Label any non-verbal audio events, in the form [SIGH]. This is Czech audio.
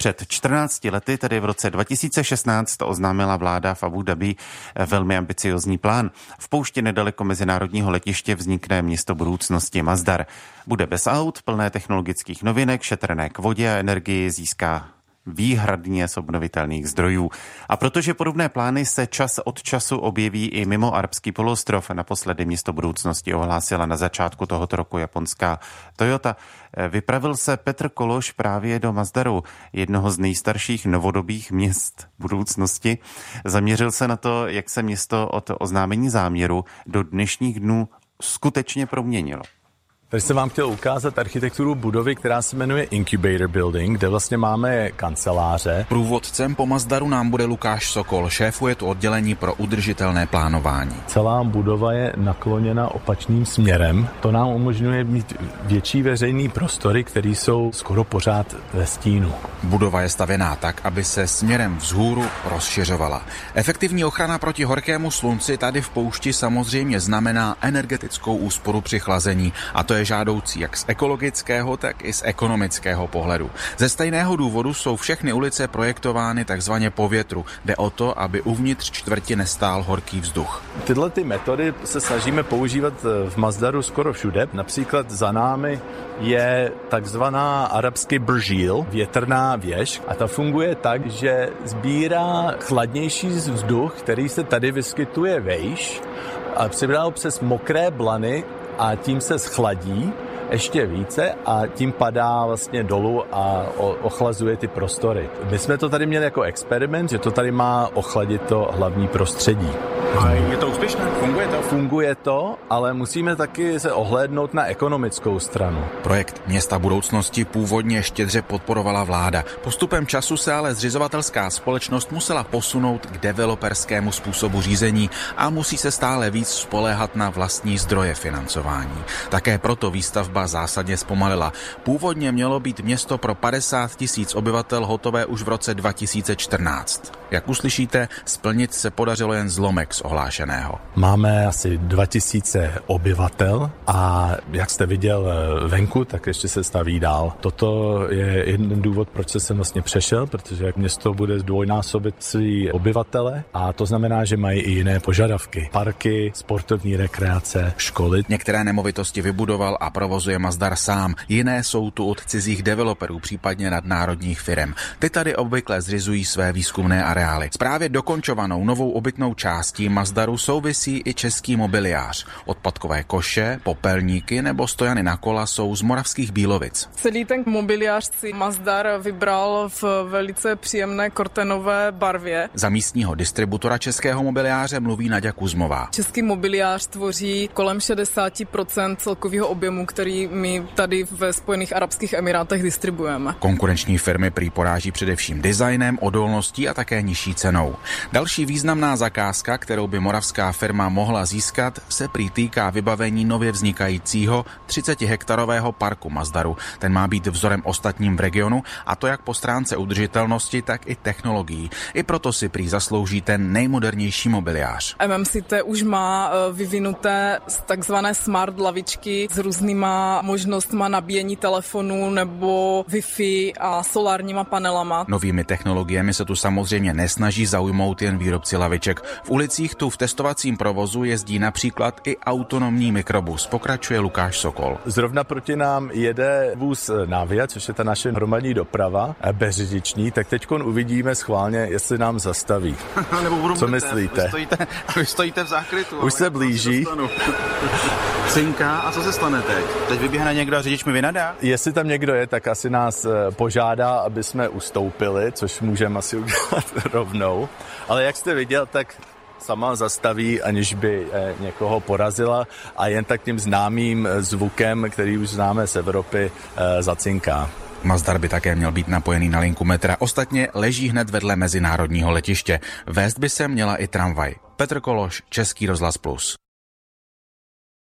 Před 14 lety, tedy v roce 2016, oznámila vláda v Abu Dhabi velmi ambiciozní plán. V poušti nedaleko mezinárodního letiště vznikne město budoucnosti Mazdar. Bude bez aut, plné technologických novinek, šetrné k vodě a energii získá výhradně z obnovitelných zdrojů. A protože podobné plány se čas od času objeví i mimo arabský poloostrov, naposledy město budoucnosti ohlásila na začátku tohoto roku japonská Toyota, vypravil se Petr Kološ právě do Mazdaru, jednoho z nejstarších novodobých měst budoucnosti. Zaměřil se na to, jak se město od oznámení záměru do dnešních dnů skutečně proměnilo. Tady jsem vám chtěl ukázat architekturu budovy, která se jmenuje Incubator Building, kde vlastně máme kanceláře. Průvodcem po Mazdaru nám bude Lukáš Sokol, šéfuje tu oddělení pro udržitelné plánování. Celá budova je nakloněna opačným směrem. To nám umožňuje mít větší veřejný prostory, které jsou skoro pořád ve stínu. Budova je stavěná tak, aby se směrem vzhůru rozšiřovala. Efektivní ochrana proti horkému slunci tady v poušti samozřejmě znamená energetickou úsporu při chlazení a to je žádoucí jak z ekologického, tak i z ekonomického pohledu. Ze stejného důvodu jsou všechny ulice projektovány takzvaně po větru. Jde o to, aby uvnitř čtvrti nestál horký vzduch. Tyhle ty metody se snažíme používat v Mazdaru skoro všude. Například za námi je takzvaná arabsky bržíl, větrná věž a ta funguje tak, že sbírá chladnější vzduch, který se tady vyskytuje vejš a přibral přes mokré blany a tím se schladí ještě více a tím padá vlastně dolů a ochlazuje ty prostory. My jsme to tady měli jako experiment, že to tady má ochladit to hlavní prostředí. A je to úspěšné? Funguje to? Funguje to, ale musíme taky se ohlédnout na ekonomickou stranu. Projekt Města budoucnosti původně štědře podporovala vláda. Postupem času se ale zřizovatelská společnost musela posunout k developerskému způsobu řízení a musí se stále víc spoléhat na vlastní zdroje financování. Také proto výstavba zásadně zpomalila. Původně mělo být město pro 50 tisíc obyvatel hotové už v roce 2014. Jak uslyšíte, splnit se podařilo jen zlomek z ohlášeného. Máme asi 2000 obyvatel a jak jste viděl eh, venku, tak ještě se staví dál. Toto je jeden důvod, proč jsem vlastně přešel, protože jak město bude zdvojnásobit svý obyvatele a to znamená, že mají i jiné požadavky. Parky, sportovní rekreace, školy. Některé nemovitosti vybudoval a provozuje Mazdar sám, jiné jsou tu od cizích developerů, případně nadnárodních firm. Ty tady obvykle zřizují své výzkumné areály. S právě dokončovanou novou obytnou částí Mazdaru souvisí i český mobiliář. Odpadkové koše, popelníky nebo stojany na kola jsou z moravských Bílovic. Celý ten mobiliář si Mazdar vybral v velice příjemné kortenové barvě. Za místního distributora českého mobiliáře mluví Nadia Kuzmová. Český mobiliář tvoří kolem 60% celkového objemu, který my tady ve Spojených Arabských Emirátech distribuujeme. Konkurenční firmy prý poráží především designem, odolností a také nižší cenou. Další významná zakázka, kterou by moravská firma mohla získat, se prý týká vybavení nově vznikajícího 30 hektarového parku Mazdaru. Ten má být vzorem ostatním v regionu a to jak po stránce udržitelnosti, tak i technologií. I proto si prý zaslouží ten nejmodernější mobiliář. MMCT už má eh, vyvinuté takzvané smart lavičky s různýma možnostma nabíjení telefonu nebo Wi-Fi a solárníma panelama. Novými technologiemi se tu samozřejmě nesnaží zaujmout jen výrobci laviček. V ulicích tu v testovacím provozu jezdí například i autonomní mikrobus, pokračuje Lukáš Sokol. Zrovna proti nám jede vůz Navia, což je ta naše hromadní doprava, bezřidiční, tak teď uvidíme schválně, jestli nám zastaví. [LAUGHS] Nebo budu Co myslíte? Vy stojíte, vy stojíte v zákrytu. Už se blíží. Cinká a co se stane teď? Teď vyběhne někdo a řidič mi vynadá? Jestli tam někdo je, tak asi nás eh, požádá, aby jsme ustoupili, což můžeme asi udělat [LAUGHS] rovnou. Ale jak jste viděl, tak sama zastaví, aniž by eh, někoho porazila a jen tak tím známým eh, zvukem, který už známe z Evropy, zacinká. Mazdar by také měl být napojený na linku metra. Ostatně leží hned vedle mezinárodního letiště. Vést by se měla i tramvaj. Petr Kološ, Český rozhlas Plus.